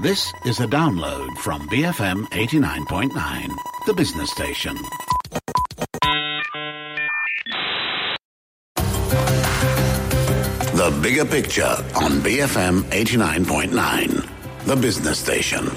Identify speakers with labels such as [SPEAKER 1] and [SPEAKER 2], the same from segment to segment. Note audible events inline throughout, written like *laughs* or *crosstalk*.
[SPEAKER 1] This is a download from BFM 89.9, the business station. The bigger picture on BFM 89.9, the business station.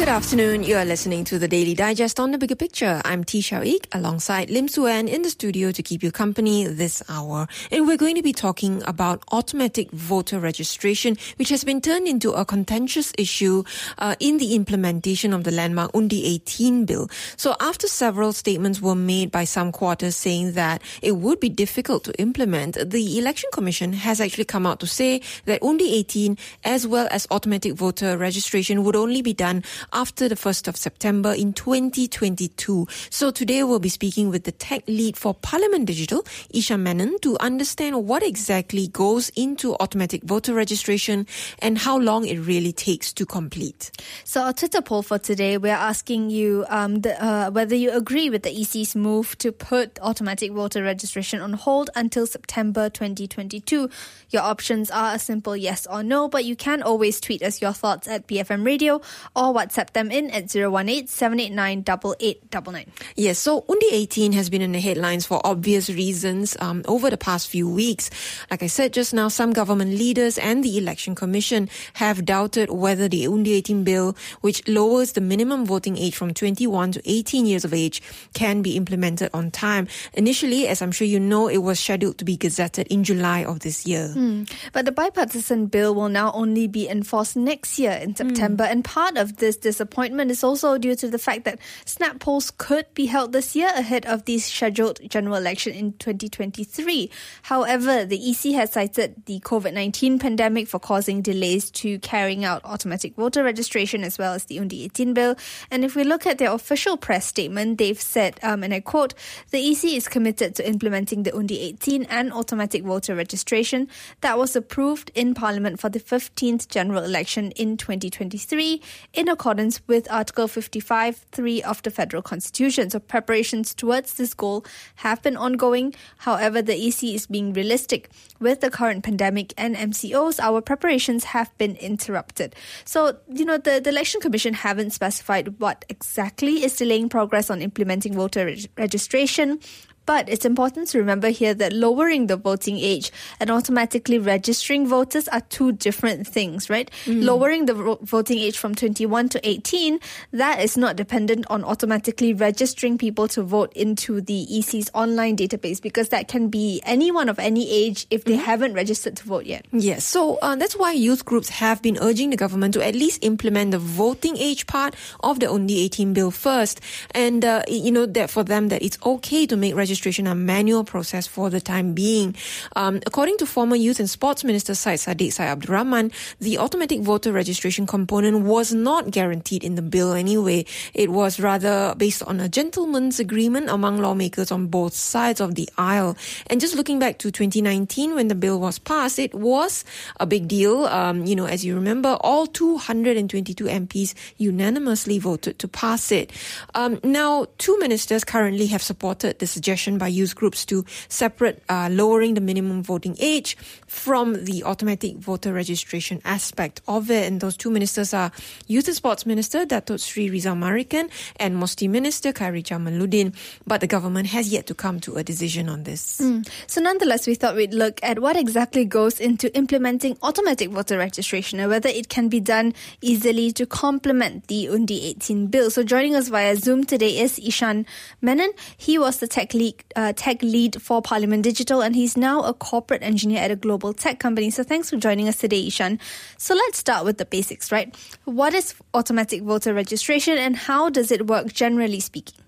[SPEAKER 2] Good afternoon. You are listening to the Daily Digest on the Bigger Picture. I'm T Ik alongside Lim Suen in the studio to keep you company this hour. And we're going to be talking about automatic voter registration, which has been turned into a contentious issue uh, in the implementation of the landmark Undi 18 bill. So after several statements were made by some quarters saying that it would be difficult to implement, the Election Commission has actually come out to say that Undi 18 as well as automatic voter registration would only be done after the 1st of September in 2022. So today we'll be speaking with the tech lead for Parlimen Digital, Eshaan Menon, to understand what exactly goes into automatic voter registration and how long it really takes to complete.
[SPEAKER 3] So our Twitter poll for today, we're asking you um, the, uh, whether you agree with the EC's move to put automatic voter registration on hold until September 2022. Your options are a simple yes or no, but you can always tweet us your thoughts at BFM Radio or WhatsApp WhatsApp them in at 018 789 8899.
[SPEAKER 2] Yes, so Undi 18 has been in the headlines for obvious reasons um, over the past few weeks. Like I said just now, some government leaders and the Election Commission have doubted whether the Undi 18 bill, which lowers the minimum voting age from 21 to 18 years of age, can be implemented on time. Initially, as I'm sure you know, it was scheduled to be gazetted in July of this year.
[SPEAKER 3] Hmm. But the bipartisan bill will now only be enforced next year in September, mm. and part of this disappointment is also due to the fact that snap polls could be held this year ahead of the scheduled general election in 2023. However, the EC has cited the COVID 19 pandemic for causing delays to carrying out automatic voter registration as well as the Undi 18 bill. And if we look at their official press statement, they've said, um, and I quote, the EC is committed to implementing the Undi 18 and automatic voter registration that was approved in Parliament for the 15th general election in 2023 in accordance accordance with Article 55.3 of the Federal Constitution. So preparations towards this goal have been ongoing. However, the EC is being realistic. With the current pandemic and MCOs, our preparations have been interrupted. So, you know, the, the Election Commission haven't specified what exactly is delaying progress on implementing voter reg- registration. But it's important to remember here that lowering the voting age and automatically registering voters are two different things, right? Mm. Lowering the ro- voting age from 21 to 18, that is not dependent on automatically registering people to vote into the EC's online database because that can be anyone of any age if they mm haven't registered to vote yet.
[SPEAKER 2] Yes, so uh, that's why youth groups have been urging the government to at least implement the voting age part of the Undi 18 bill first. And, uh, you know, that for them that it's okay to make registration registration a manual process for the time being. Um, according to former Youth and Sports Minister Syed Saddiq Syed Abdul the automatic voter registration component was not guaranteed in the bill anyway. It was rather based on a gentleman's agreement among lawmakers on both sides of the aisle. And just looking back to 2019 when the bill was passed, it was a big deal. Um, you know, as you remember, all 222 MPs unanimously voted to pass it. Um, now, two ministers currently have supported the suggestion by youth groups to separate uh, lowering the minimum voting age from the automatic voter registration aspect of it. And those two ministers are Youth and Sports Minister Datuk Sri Reezal Merican and MOSTI Minister Khairy Jamaluddin. But the government has yet to come to a decision on this.
[SPEAKER 3] Mm. So nonetheless, we thought we'd look at what exactly goes into implementing automatic voter registration and whether it can be done easily to complement the Undi 18 bill. So joining us via Zoom today is Eshaan Menon. He was the tech lead uh, tech lead for Parlimen Digital, and he's now a corporate engineer at a global tech company. So thanks for joining us today, Eshaan. So let's start with the basics, right? What is automatic voter registration, and how does it work, generally speaking?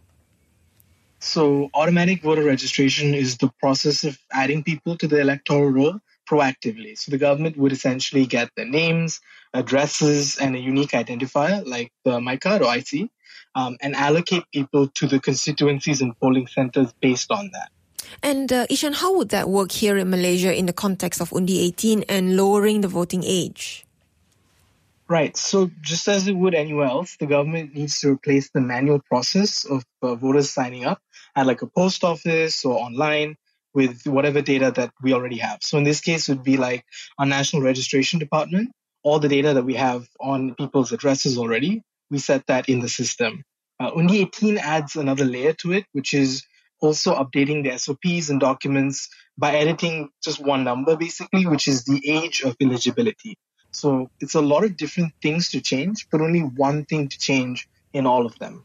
[SPEAKER 4] So, automatic voter registration is the process of adding people to the electoral roll proactively. So, the government would essentially get their names, addresses, and a unique identifier like the MyCard or IC, um, and allocate people to the constituencies and polling centers based on that.
[SPEAKER 2] And uh, Eshaan, how would that work here in Malaysia in the context of Undi 18 and lowering the voting age?
[SPEAKER 4] Right. So just as it would anywhere else, the government needs to replace the manual process of uh, voters signing up at like a post office or online with whatever data that we already have. So in this case, it would be like our national registration department, all the data that we have on people's addresses already, we set that in the system. Uh, Undi 18 adds another layer to it, which is also updating the SOPs and documents by editing just one number, basically, which is the age of eligibility. So it's a lot of different things to change, but only one thing to change in all of them.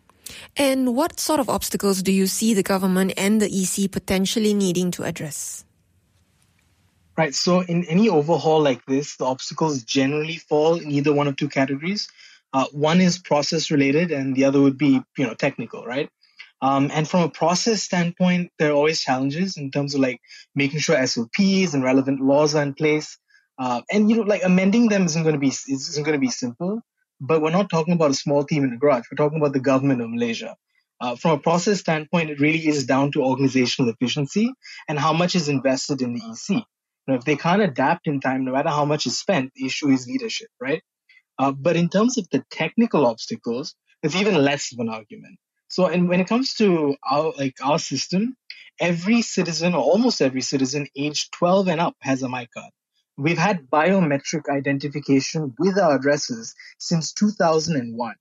[SPEAKER 2] And what sort of obstacles do you see the government and the EC potentially needing to address?
[SPEAKER 4] Right. So in any overhaul like this, the obstacles generally fall in either one of two categories. Uh, one is process related, and the other would be you know technical, right? Um, and from a process standpoint, there are always challenges in terms of like making sure SOPs and relevant laws are in place. Uh, and you know, like amending them isn't going to be isn't going to be simple. But we're not talking about a small team in the garage. We're talking about the government of Malaysia. Uh, from a process standpoint, it really is down to organizational efficiency and how much is invested in the EC. Know, if they can't adapt in time, no matter how much is spent, the issue is leadership, right? Uh, but in terms of the technical obstacles, it's even less of an argument. So, and when it comes to our like our system, every citizen or almost every citizen aged 12 and up has a MyCard. We've had biometric identification with our addresses since 2001.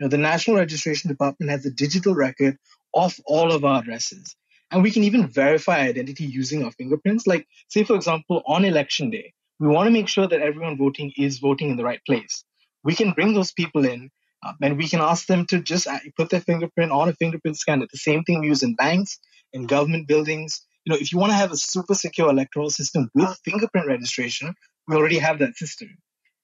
[SPEAKER 4] You know, the National Registration Department has a digital record of all of our addresses. And we can even verify identity using our fingerprints. Like, say, for example, on election day, we want to make sure that everyone voting is voting in the right place. We can bring those people in um, and we can ask them to just uh, put their fingerprint on a fingerprint scanner. The same thing we use in banks, in government buildings, you know, if you want to have a super secure electoral system with fingerprint registration, we already have that system.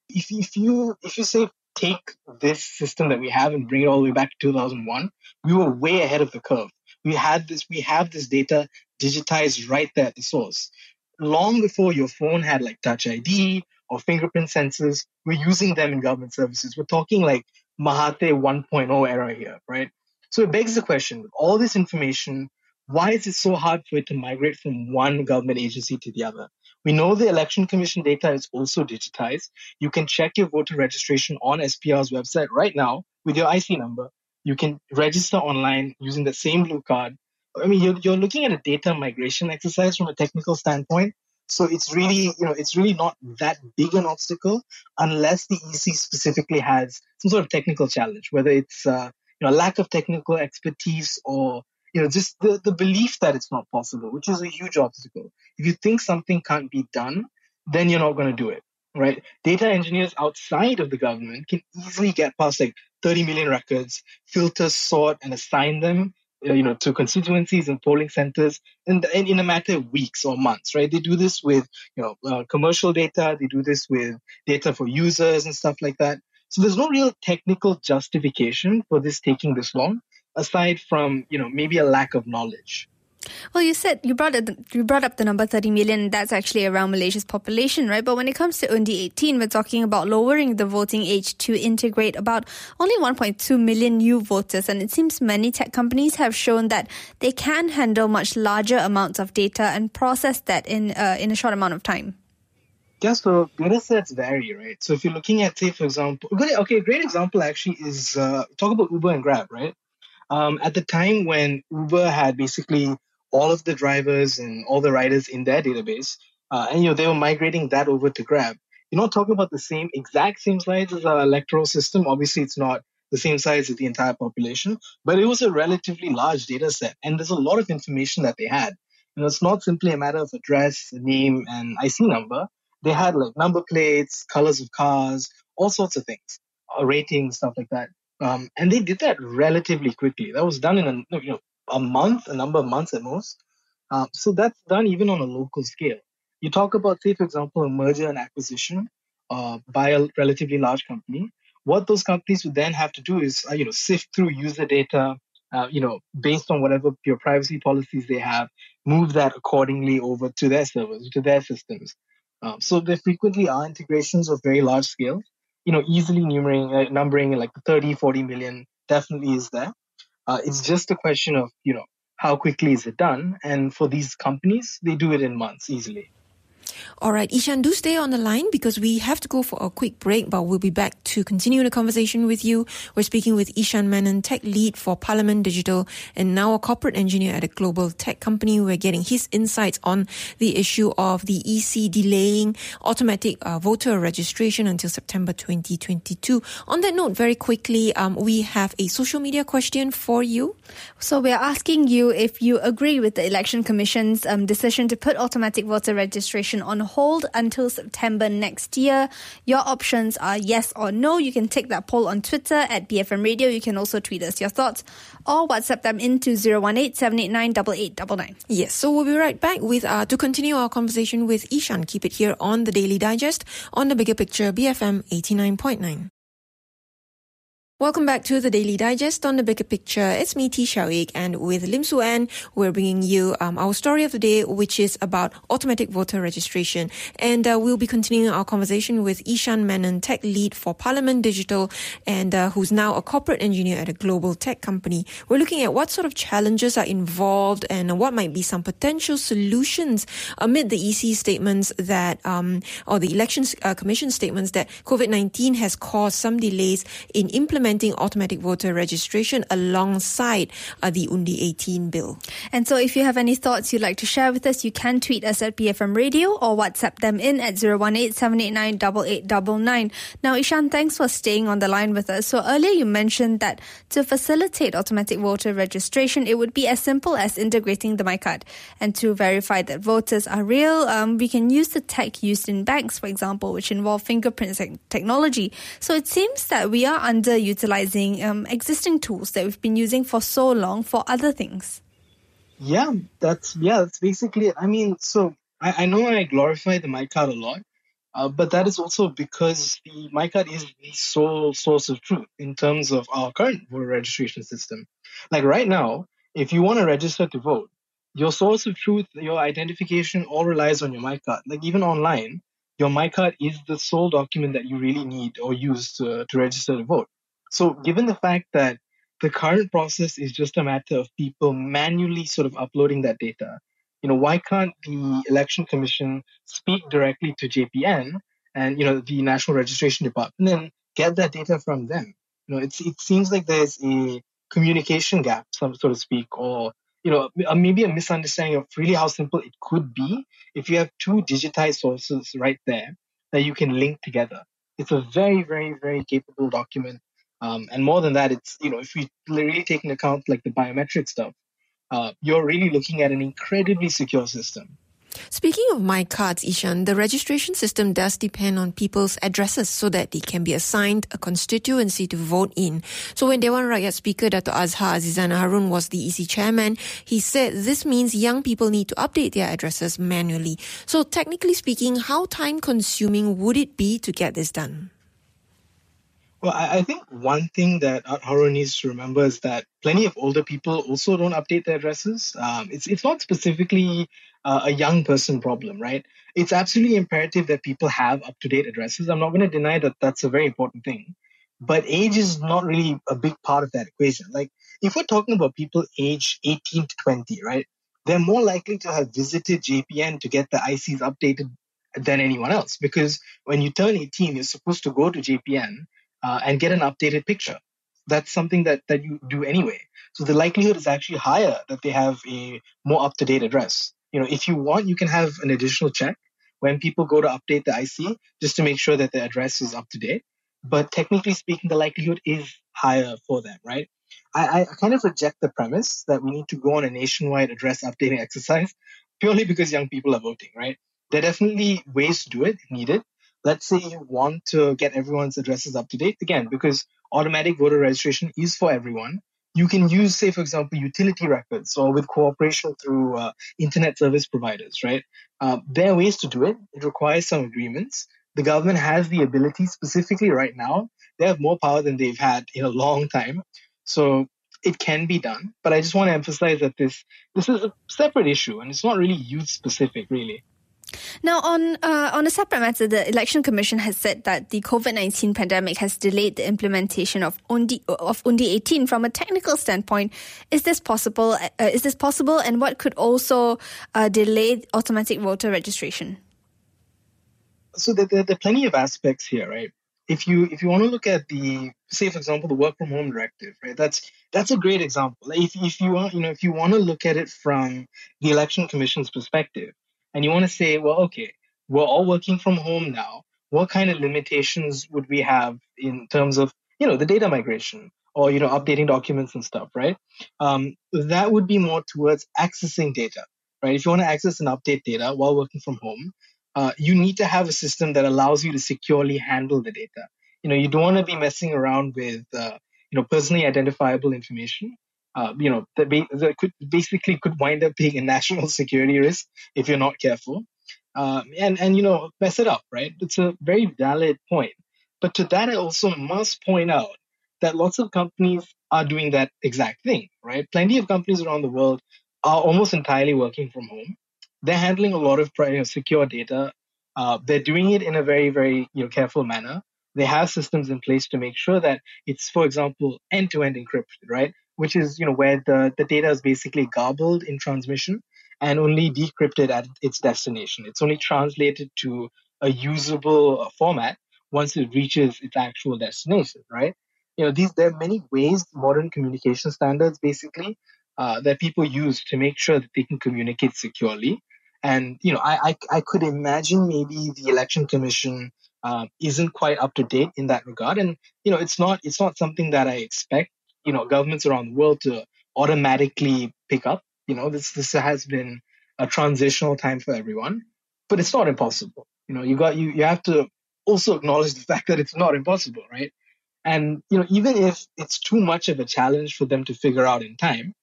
[SPEAKER 4] If, if you if you say take this system that we have and bring it all the way back to 2001, we were way ahead of the curve. We had this, we have this data digitized right there at the source. Long before your phone had like Touch ID or fingerprint sensors, we're using them in government services. We're talking like Mahathir 1.0 era here, right? So it begs the question: all this information why is it so hard for it to migrate from one government agency to the other? We know the Election Commission data is also digitized. You can check your voter registration on SPR's website right now with your IC number. You can register online using the same blue card. I mean, you're, you're looking at a data migration exercise from a technical standpoint. So it's really, you know, it's really not that big an obstacle unless the EC specifically has some sort of technical challenge, whether it's, uh, you know, lack of technical expertise or you know, just the, the belief that it's not possible, which is a huge obstacle. If you think something can't be done, then you're not going to do it, right? Data engineers outside of the government can easily get past like 30 million records, filter, sort, and assign them, you know, to constituencies and polling centers in, the, in, in a matter of weeks or months, right? They do this with, you know, uh, commercial data. They do this with data for users and stuff like that. So there's no real technical justification for this taking this long aside from you know maybe a lack of knowledge.
[SPEAKER 3] Well, you said you brought it, you brought up the number 30 million. That's actually around Malaysia's population, right? But when it comes to Undi 18, we're talking about lowering the voting age to integrate about only 1.2 million new voters. And it seems many tech companies have shown that they can handle much larger amounts of data and process that in uh, in a short amount of time.
[SPEAKER 4] Yeah, so data sets vary, right? So if you're looking at, say, for example, okay, great example actually is uh, talk about Uber and Grab, right? Um, at the time when Uber had basically all of the drivers and all the riders in their database, uh, and you know they were migrating that over to Grab. You're not talking about the same exact same size as our electoral system. Obviously, it's not the same size as the entire population, but it was a relatively large data set, and there's a lot of information that they had. Know, it's not simply a matter of address, name, and IC number. They had like number plates, colors of cars, all sorts of things, uh, ratings, stuff like that. Um, and they did that relatively quickly. That was done in a you know a month, a number of months at most. Um, so that's done even on a local scale. You talk about, say, for example, a merger and acquisition uh, by a relatively large company. What those companies would then have to do is, uh, you know, sift through user data, uh, you know, based on whatever your privacy policies they have, move that accordingly over to their servers, to their systems. Um, so there frequently are integrations of very large scale you know, easily numbering, uh, numbering like 30, 40 million definitely is there. Uh, it's just a question of, you know, how quickly is it done? And for these companies, they do it in months easily.
[SPEAKER 2] All right, Eshaan, do stay on the line because we have to go for a quick break, but we'll be back to continue the conversation with you. We're speaking with Eshaan Menon, tech lead for Parlimen Digital and now a corporate engineer at a global tech company. We're getting his insights on the issue of the EC delaying automatic uh, voter registration until September 2022. On that note, very quickly, um, we have a social media question for you.
[SPEAKER 3] So we're asking you if you agree with the Election Commission's um, decision to put automatic voter registration on hold until September next year. Your options are yes or no. You can take that poll on Twitter at BFM Radio. You can also tweet us your thoughts or WhatsApp them into 018 789
[SPEAKER 2] Yes, so we'll be right back with uh, to continue our conversation with Eshaan. Keep it here on the Daily Digest on the bigger picture BFM 89.9. Welcome back to the Daily Digest on the bigger picture. It's me, T. Shawik, and with Lim Su An, we're bringing you um, our story of the day, which is about automatic voter registration. And uh, we'll be continuing our conversation with Eshaan Menon, tech lead for Parlimen Digital, and uh, who's now a corporate engineer at a global tech company. We're looking at what sort of challenges are involved and what might be some potential solutions amid the EC statements that, um, or the Elections uh, Commission statements that COVID-19 has caused some delays in implementing implementing automatic voter registration alongside uh, the Undi 18 bill.
[SPEAKER 3] And so if you have any thoughts you'd like to share with us, you can tweet us at BFM Radio or WhatsApp them in at 018-789-8899. Now, Eshaan, thanks for staying on the line with us. So earlier you mentioned that to facilitate automatic voter registration, it would be as simple as integrating the MyCard. And to verify that voters are real, um, we can use the tech used in banks, for example, which involve fingerprint technology. So it seems that we are under utilizing um, existing tools that we've been using for so long for other things.
[SPEAKER 4] Yeah, that's yeah, that's basically it. I mean, so I, I know I glorify the MyCard a lot, uh, but that is also because the MyCard is the sole source of truth in terms of our current voter registration system. Like right now, if you want to register to vote, your source of truth, your identification, all relies on your MyCard. Like even online, your MyCard is the sole document that you really need or use to, to register to vote. So, given the fact that the current process is just a matter of people manually sort of uploading that data, you know, why can't the election commission speak directly to JPN and you know the National Registration Department and get that data from them? You know, it's it seems like there's a communication gap, some so to speak, or you know, uh, maybe a misunderstanding of really how simple it could be if you have two digitized sources right there that you can link together. It's a very, very, very capable document um, and more than that, it's, you know, if we really take into account like the biometric stuff, uh, you're really looking at an incredibly secure system.
[SPEAKER 2] Speaking of my cards, Eshaan, the registration system does depend on people's addresses so that they can be assigned a constituency to vote in. So when Dewan Rakyat Speaker Dato Azhar Azizana Harun was the EC chairman, he said this means young people need to update their addresses manually. So technically speaking, how time consuming would it be to get this done?
[SPEAKER 4] Well, I, think one thing that Harun needs to remember is that plenty of older people also don't update their addresses. Um, it's it's not specifically uh, a young person problem, right? It's absolutely imperative that people have up to date addresses. I'm not going to deny that that's a very important thing, but age is not really a big part of that equation. Like if we're talking about people age 18 to 20, right? They're more likely to have visited JPN to get the ICs updated than anyone else because when you turn 18, you're supposed to go to JPN uh, and get an updated picture. That's something that, that you do anyway. So the likelihood is actually higher that they have a more up to date address. You know, if you want, you can have an additional check when people go to update the IC just to make sure that the address is up to date. But technically speaking, the likelihood is higher for them, right? I, I kind of reject the premise that we need to go on a nationwide address updating *laughs* exercise purely because young people are voting, right? There are definitely ways to do it, needed, let's say you want to get everyone's addresses up to date again because automatic voter registration is for everyone. You can use say for example utility records or with cooperation through uh, internet service providers right? Uh, there are ways to do it. It requires some agreements. The government has the ability specifically right now. They have more power than they've had in a long time. So it can be done but i just want to emphasize that this this is a separate issue and it's not really youth specific really
[SPEAKER 3] now, on uh, on a separate matter, the Election Commission has said that the COVID nineteen pandemic has delayed the implementation of Undi of Undi eighteen. From a technical standpoint, is this possible? Uh, is this possible, and what could also uh, delay automatic voter registration?
[SPEAKER 4] So there, there, there are plenty of aspects here, right? If you if you want to look at the say for example the work from home directive, right? That's that's a great example. If if you want you know if you want to look at it from the election commission's perspective, and you want to say, well, okay, we're all working from home now. What kind of limitations would we have in terms of you know the data migration or you know updating documents and stuff, right? Um, that would be more towards accessing data, right? If you want to access and update data while working from home, uh, you need to have a system that allows you to securely handle the data. You know, you don't want to be messing around with, uh, you know, personally identifiable information. Uh, you know, that, that could basically could wind up being a national *laughs* security risk if you're not careful. Um, and and you know, mess it up, right? It's a very valid point. But to that, I also must point out that lots of companies are doing that exact thing, right? Plenty of companies around the world are almost entirely working from home they're handling a lot of you know, secure data. Uh, they're doing it in a very, very you know, careful manner. They have systems in place to make sure that it's, for example, end-to-end encrypted, right? Which is, you know, where the, the data is basically garbled in transmission and only decrypted at its destination. It's only translated to a usable format once it reaches its actual destination, right? You know, these there are many ways modern communication standards basically uh, that people use to make sure that they can communicate securely. And you know, I I, I could imagine maybe the election commission uh, isn't quite up to date in that regard. And you know, it's not it's not something that I expect you know governments around the world to automatically pick up. You know, this this has been a transitional time for everyone, but it's not impossible. You know, you got you you have to also acknowledge the *laughs* fact that it's not impossible, right? And you know, even if it's too much of a challenge for them to figure out in time,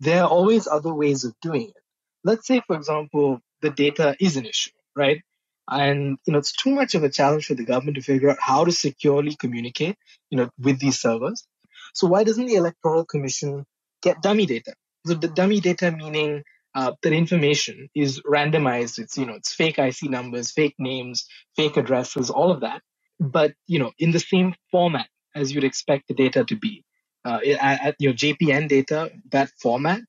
[SPEAKER 4] there are always other ways of doing it let's say, for example, the data is an issue, right? And you know, it's too much of a challenge for the government to figure out how to securely communicate, you know, with these servers. So why doesn't the Electoral Commission get dummy data? So the dummy data meaning uh, that information is randomized. It's you know, it's fake IC numbers, fake names, fake addresses, all of that. But you know, in the same format as you'd expect the data to be. Uh, at, at, you JPN data, that format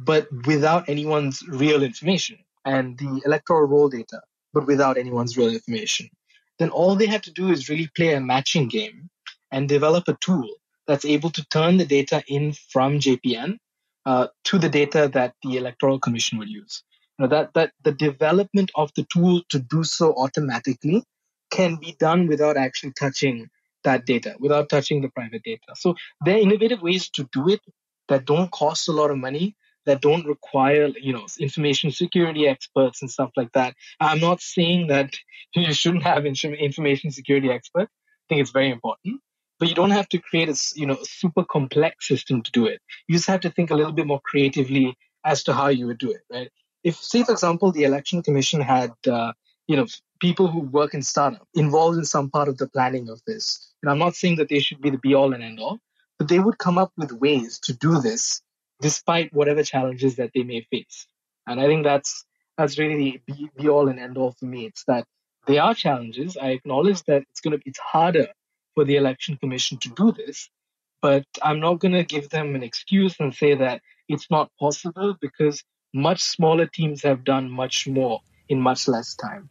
[SPEAKER 4] but without anyone's real information and the electoral roll data, but without anyone's real information, then all they have to do is really play a matching game and develop a tool that's able to turn the data in from JPN uh, to the data that the Electoral Commission would use. Know, that, that the development of the tool to do so automatically can be done without actually touching that data, without touching the private data. So there are innovative ways to do it that don't cost a lot of money that don't require, you know, information security experts and stuff like that. I'm not saying that *laughs* you shouldn't have information security experts. I think it's very important, but you don't have to create a, you know, super complex system to do it. You just have to think a little bit more creatively as to how you would do it, right? If, say, for example, the election commission had, uh, you know, people who work in startup involved in some part of the planning of this, and I'm not saying that they should be the be all and end all, but they would come up with ways to do this despite whatever challenges that they may face. And I think that's that's really the be, be all and end all for me. It's that there are challenges. I acknowledge that it's gonna it's harder for the election commission to do this, but I'm not gonna give them an excuse and say that it's not possible because much smaller teams have done much more in much less time.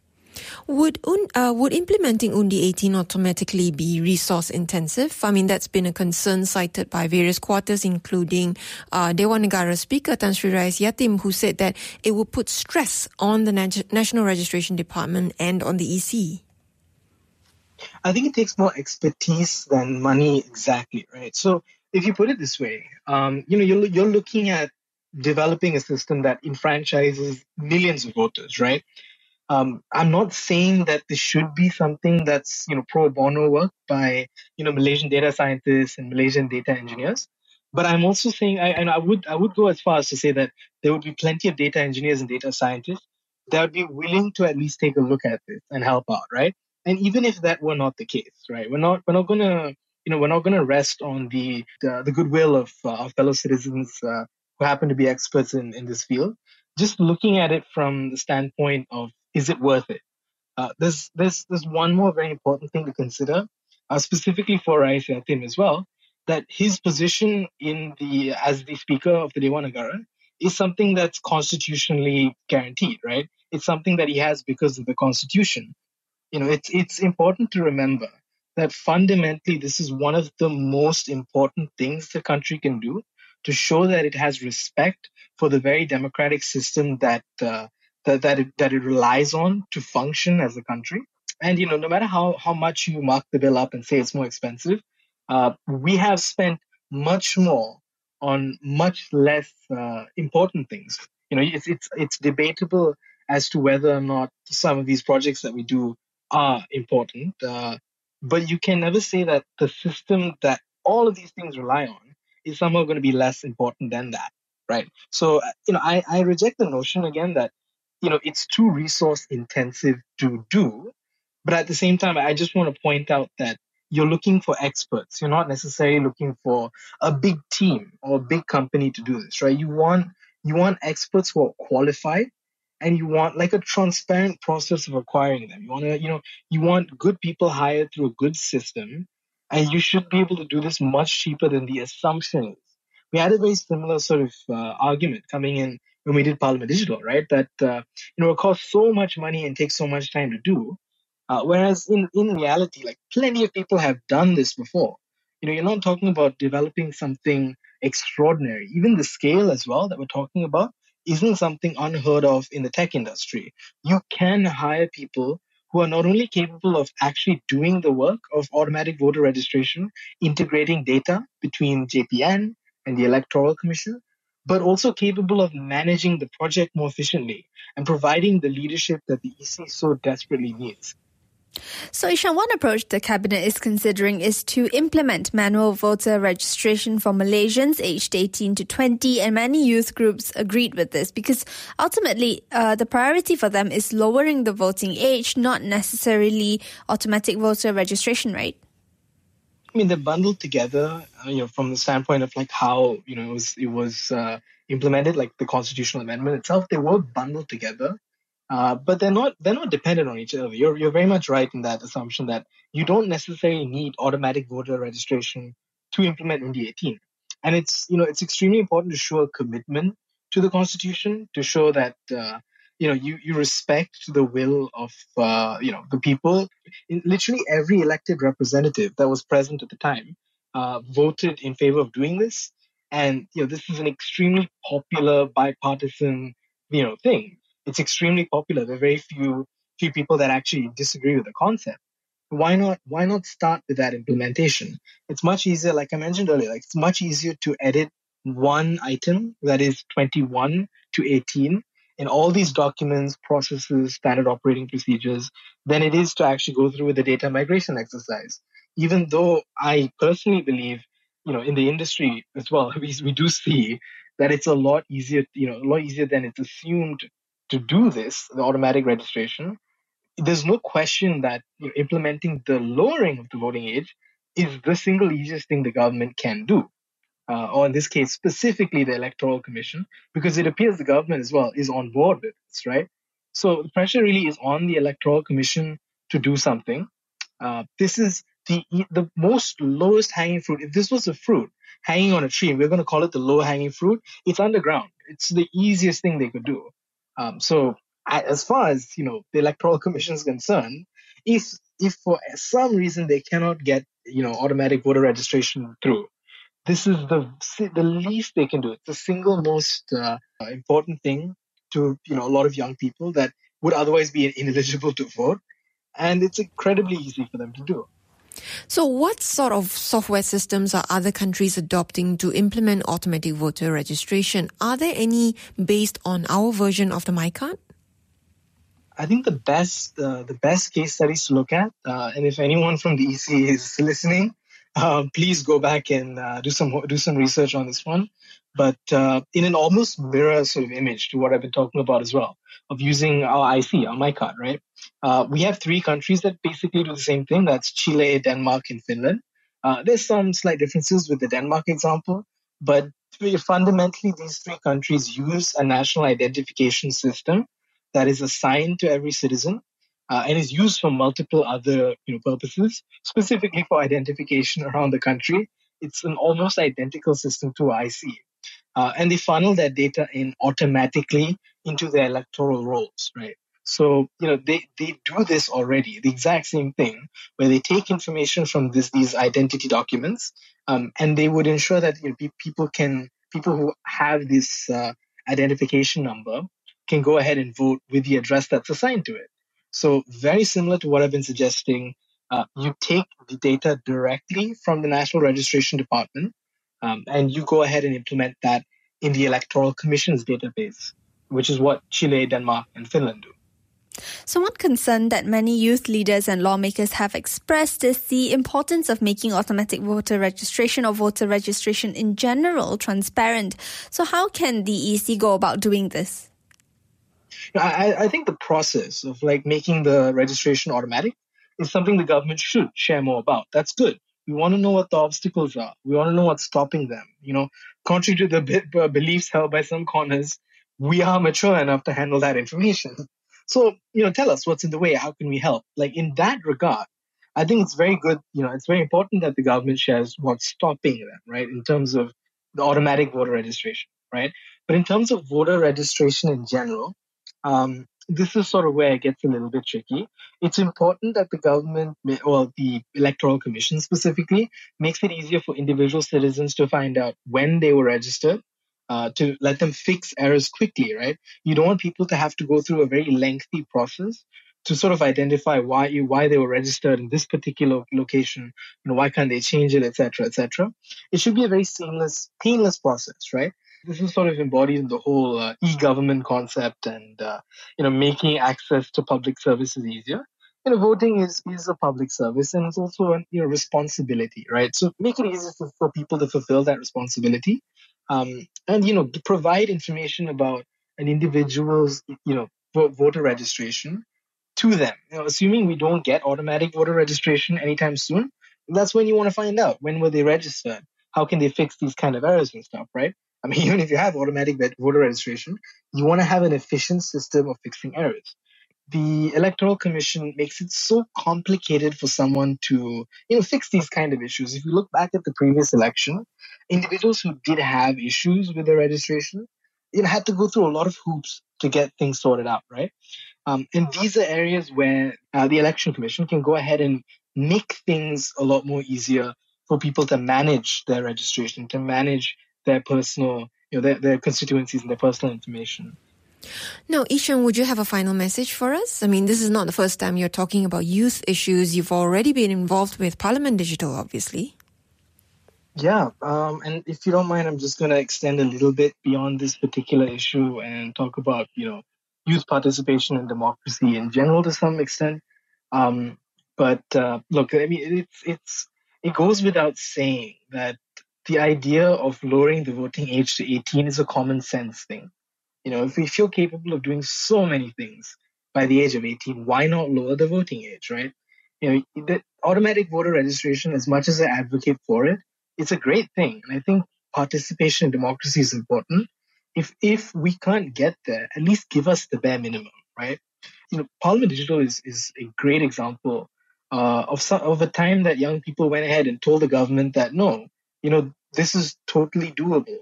[SPEAKER 2] Would uh, would implementing Undi 18 automatically be resource intensive? I mean, that's been a concern cited by various quarters, including uh, Dewan Negara Speaker Tan Sri Rais Yatim, who said that it would put stress on the National Registration Department and on the EC.
[SPEAKER 4] I think it takes more expertise than money, exactly, right? So if you put it this way, um, you know, you're, you're looking at developing a system that enfranchises millions of voters, right? Um, I'm not saying that this should be something that's you know pro bono work by you know Malaysian data scientists and Malaysian data engineers, but I'm also saying I and I would I would go as far as to say that there would be plenty of data engineers and data scientists that would be willing to at least take a look at this and help out, right? And even if that were not the case, right, we're not we're not gonna you know we're not gonna rest on the the, the goodwill of uh, our fellow citizens uh, who happen to be experts in in this field. Just looking at it from the standpoint of is it worth it? Uh, there's there's there's one more very important thing to consider, uh, specifically for Rais Yatim as well, that his position in the as the Speaker of the Dewan Negara is something that's constitutionally guaranteed, right? It's something that he has because of the Constitution. You know, it's it's important to remember that fundamentally this is one of the most important things the country can do to show that it has respect for the very democratic system that uh, that that it, that it relies on to function as a country. And you know, no matter how how much you mark the bill up and say it's more expensive, uh, we have spent much more on much less uh, important things. You know, it's it's it's debatable as to whether or not some of these projects that we do are important. Uh, but you can never say that the system that all of these things rely on is somehow going to be less important than that, right? So, uh, you know, I, I reject the notion again that, you know, it's too resource intensive to do. But at the same time, I just want to point out that you're looking for experts. You're not necessarily looking for a big team or a big company to do this, right? You want you want experts who are qualified and you want like a transparent process of acquiring them. You want to, you know, you want good people hired through a good system, and you should be able to do this much cheaper than the assumption is. We had a very similar sort of uh, argument coming in when we did Parlimen Digital, right? That uh, you know it costs so much money and takes so much time to do, uh, whereas in in reality, like plenty of people have done this before. You know, you're not talking about developing something extraordinary. Even the scale as well that we're talking about isn't something unheard of in the tech industry. You can hire people who are not only capable of actually doing the work of automatic voter registration, integrating data between JPN and the Electoral Commission, but also capable of managing the project more efficiently and providing the leadership that the EC so desperately needs.
[SPEAKER 3] So, Eshaan, one approach the cabinet is considering is to implement manual voter registration for Malaysians aged 18 to 20, and many youth groups agreed with this because ultimately uh, the priority for them is lowering the voting age, not necessarily automatic voter registration rate.
[SPEAKER 4] I mean, they're bundled together, uh, you know, from the standpoint of like how you know it was it was uh, implemented, like the constitutional amendment itself. They were bundled together. Uh, but they're not they're not dependent on each other. You're you're very much right in that assumption that you don't necessarily need automatic voter registration to implement Undi 18. And it's you know it's extremely important to show a commitment to the constitution to show that uh, you know you you respect the will of uh, you know the people. Literally every elected representative that was present at the time uh, voted in favor of doing this, and you know this is an extremely popular bipartisan you know thing it's extremely popular. There are very few few people that actually disagree with the concept. Why not? Why not start with that implementation? It's much easier, like I mentioned earlier. Like it's much easier to edit one item that is 21 to 18 in all these documents, processes, standard operating procedures than it is to actually go through with the data migration exercise. Even though I personally believe, you know, in the industry as well, *laughs* we, we do see that it's a lot easier, you know, a lot easier than it's assumed to do this, the automatic registration, there's no question that you know, implementing the lowering of the voting age is the single easiest thing the government can do. Uh, or in this case, specifically the Electoral Commission, because it appears the government as well is on board with this, right? So the pressure really is on the Electoral Commission to do something. Uh, this is the the most lowest hanging fruit. If this was a fruit hanging on a tree, we're going to call it the low hanging fruit. It's underground. It's the easiest thing they could do. Um, so as far as you know the electoral commission is concerned, if if for some reason they cannot get you know automatic voter registration through, this is the the least they can do. It's the single most uh, important thing to you know a lot of young people that would otherwise be ineligible to vote, and it's incredibly easy for them to do.
[SPEAKER 2] So, what sort of software systems are other countries adopting to implement automatic voter registration? Are there any based on our version of the MyCard?
[SPEAKER 4] I think the best uh, the best case studies to look at, uh, and if anyone from the EC is *laughs* listening, uh, please go back and uh, do some do some research on this one. But uh, in an almost mirror sort of image to what I've been talking about as well, of using our IC, our MyCard, right? Uh, we have three countries that basically do the same thing. That's Chile, Denmark, and Finland. Uh, there's some slight differences with the Denmark example, but fundamentally, these three countries use a national identification system that is assigned to every citizen uh, and is used for multiple other you know, purposes, specifically for identification around the country. It's an almost identical system to IC. Uh, and they funnel that data in automatically into their electoral rolls, right? So, you know, they, they do this already, the exact same thing, where they take information from this, these identity documents, um, and they would ensure that you know, people can, people who have this uh, identification number can go ahead and vote with the address that's assigned to it. So, very similar to what I've been suggesting, uh, you take the data directly from the National Registration Department, um, and you go ahead and implement that in the Electoral Commission's database, which is what Chile, Denmark, and Finland do.
[SPEAKER 3] So, one concern that many youth leaders and lawmakers have expressed is the importance of making automatic voter registration or voter registration in general transparent. So, how can the EC go about doing this?
[SPEAKER 4] I, I think the process of like making the registration automatic is something the government should share more about. That's good. We want to know what the obstacles are. We want to know what's stopping them. You know, contrary to the uh, beliefs held by some corners, we are mature enough to handle that information. So, you know, tell us what's in the way. How can we help? Like in that regard, I think it's very good. You know, it's very important that the government shares what's stopping them, right? In terms of the automatic voter registration, right? But in terms of voter registration in general, um, this is sort of where it gets a little bit tricky. It's important that the government, or the Electoral Commission specifically, makes it easier for individual citizens to find out when they were registered uh, to let them fix errors quickly, right? You don't want people to have to go through a very lengthy process to sort of identify why you why they were registered in this particular location. Know, why can't they change it, etc., etc. It should be a very seamless, painless process, right? This is sort of embodied in the whole uh, e-government concept and uh, you know making access to public services easier. You know, voting is is a public service and it's also a you know responsibility, right? So make it easier for, for people to fulfill that responsibility um, and you know provide information about an individual's you know voter registration to them. You know, assuming we don't get automatic voter registration anytime soon, that's when you want to find out when were they registered, how can they fix these kind of errors and stuff, right? I mean, *laughs* even if you have automatic voter registration, you want to have an efficient system of fixing errors the electoral commission makes it so complicated for someone to you know fix these kind of issues. If you look back at the previous election individuals who did have issues with their registration you know had to go through a lot of hoops to get things sorted out right? Um, and these are areas where uh, the election commission can go ahead and make things a lot more easier for people to manage their registration to manage their personal you know their, their constituencies and their personal information
[SPEAKER 2] now, Eshaan, would you have a final message for us? I mean, this is not the first time you're talking about youth issues. You've already been involved with Parlimen Digital, obviously.
[SPEAKER 4] Yeah, um, and if you don't mind, I'm just going to extend a little bit beyond this particular issue and talk about, you know, youth participation in democracy in general to some extent. Um, but uh, look, I mean, it's it's it goes without saying that the idea of lowering the voting age to 18 is a common sense thing. You know, if we feel capable of doing so many things by the age of 18, why not lower the voting age, right? You know, the automatic voter registration, as much as I advocate for it, it's a great thing. And I think participation in democracy is important. If if we can't get there, at least give us the bare minimum, right? You know, Parlimen Digital is is a great example uh, of some, of a time that young people went ahead and told the government that no, you know, this is totally doable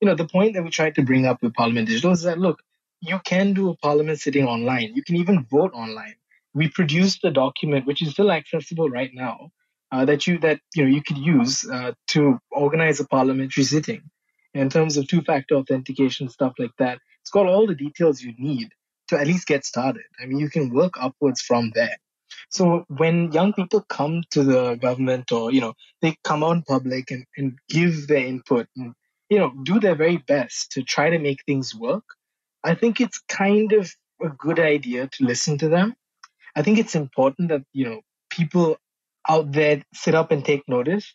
[SPEAKER 4] you know, the point that we tried to bring up with Parlimen Digital is that look, you can do a parliament sitting online. You can even vote online. We produced a document which is still accessible right now uh, that you that you know you could use uh, to organize a parliamentary sitting in terms of two-factor authentication stuff like that. It's got all the details you need to at least get started. I mean, you can work upwards from there. So when young people come to the government or, you know, they come out in public and, and give their input and you know, do their very best to try to make things work, I think it's kind of a good idea to listen to them. I think it's important that, you know, people out there sit up and take notice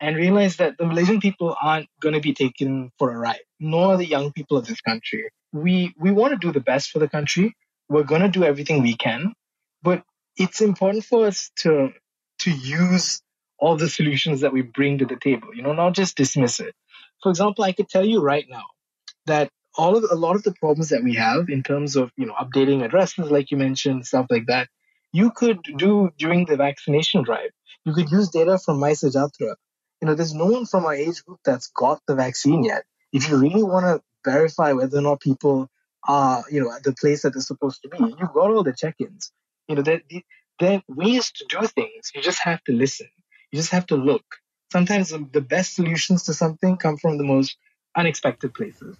[SPEAKER 4] and realize that the Malaysian people aren't going to be taken for a ride, nor the young people of this country. We we want to do the best for the country. We're going to do everything we can, but it's important for us to to use all the solutions that we bring to the table. You know, not just dismiss it. For example, I could tell you right now that all of a lot of the problems that we have in terms of you know updating addresses, like you mentioned, stuff like that, you could do during the vaccination drive. You could use data from MySejahtera. You know, there's no one from our age group that's got the vaccine yet. If you really want to verify whether or not people are, you know, at the place that they're supposed to be. You've got all the check-ins. You know, there, there are ways to do things. You just have to listen. You just have to look. Sometimes the best solutions to something come from the most unexpected places.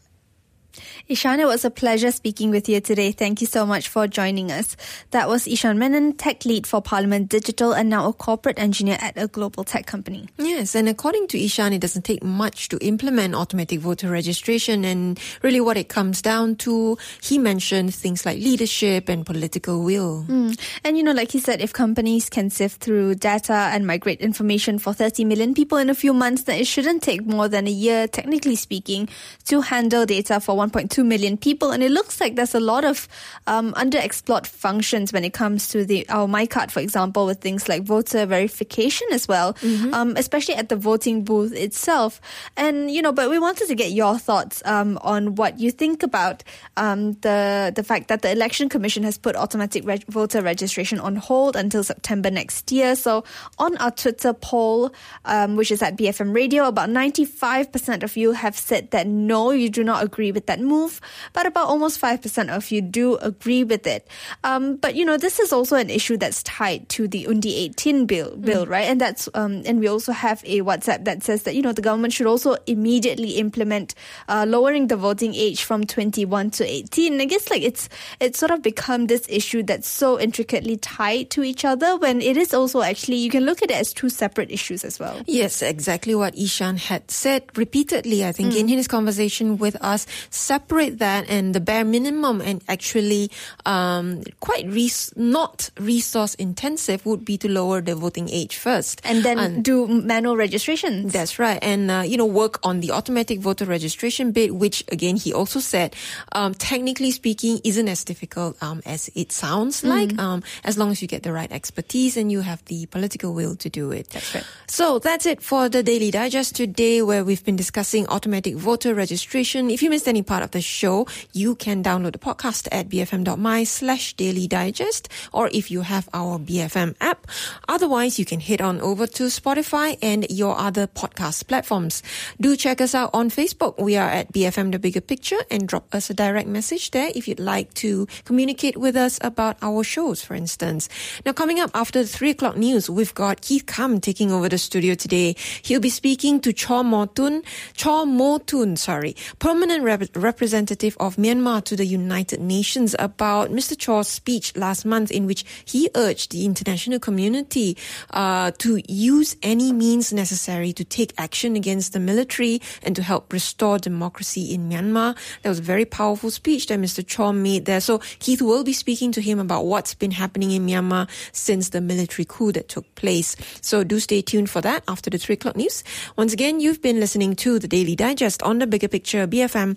[SPEAKER 3] Eshaan, it was a pleasure speaking with you today. Thank you so much for joining us. That was Eshaan Menon, tech lead for Parlimen Digital and now a corporate engineer at a global tech company.
[SPEAKER 2] Yes, and according to Eshaan, it doesn't take much to implement automatic voter registration. And really, what it comes down to, he mentioned things like leadership and political will.
[SPEAKER 3] Mm. And you know, like he said, if companies can sift through data and migrate information for 30 million people in a few months, then it shouldn't take more than a year, technically speaking, to handle data for 1.2 million people, and it looks like there's a lot of um, underexplored functions when it comes to the our MyKad, for example, with things like voter verification as well, mm-hmm. um, especially at the voting booth itself. And you know, but we wanted to get your thoughts um, on what you think about um, the the fact that the election commission has put automatic reg- voter registration on hold until September next year. So on our Twitter poll, um, which is at BFM Radio, about 95% of you have said that no, you do not agree with that that move, but about almost 5% of you do agree with it. Um, but, you know, this is also an issue that's tied to the Undi 18 bill, bill mm. right? And that's, um, and we also have a WhatsApp that says that, you know, the government should also immediately implement, uh, lowering the voting age from 21 to 18. I guess like it's, it's sort of become this issue that's so intricately tied to each other when it is also actually, you can look at it as two separate issues as well.
[SPEAKER 2] Yes, exactly what Eshaan had said repeatedly, I think, mm. in his conversation with us separate that and the bare minimum and actually um, quite res- not resource intensive would be to lower the voting age first
[SPEAKER 3] and then and do manual registration.
[SPEAKER 2] That's right, and uh, you know work on the automatic voter registration bit, which again he also said, um, technically speaking, isn't as difficult um, as it sounds mm. like, um, as long as you get the right expertise and you have the political will to do it.
[SPEAKER 3] That's right.
[SPEAKER 2] So that's it for the Daily Digest today, where we've been discussing automatic voter registration. If you missed any part of the show, you can download the podcast at bfm.my slash daily digest, or if you have our BFM app. Otherwise, you can head on over to Spotify and your other podcast platforms. Do check us out on Facebook. We are at BFM The Bigger Picture and drop us a direct message there if you'd like to communicate with us about our shows, for instance. Now, coming up after the three o'clock news, we've got Keith Kam taking over the studio today. He'll be speaking to Kyaw Moe Tun, Cho Motun, sorry, permanent rep- representative of Myanmar to the United Nations about Mr. Kyaw's speech last month in which he urged the international community uh, to use any means necessary to take action against the military and to help restore democracy in Myanmar. That was a very powerful speech that Mr. Kyaw made there. So Keith will be speaking to him about what's been happening in Myanmar since the military coup that took place. So do stay tuned for that after the 3 o'clock news. Once again, you've been listening to the Daily Digest on the Bigger Picture BFM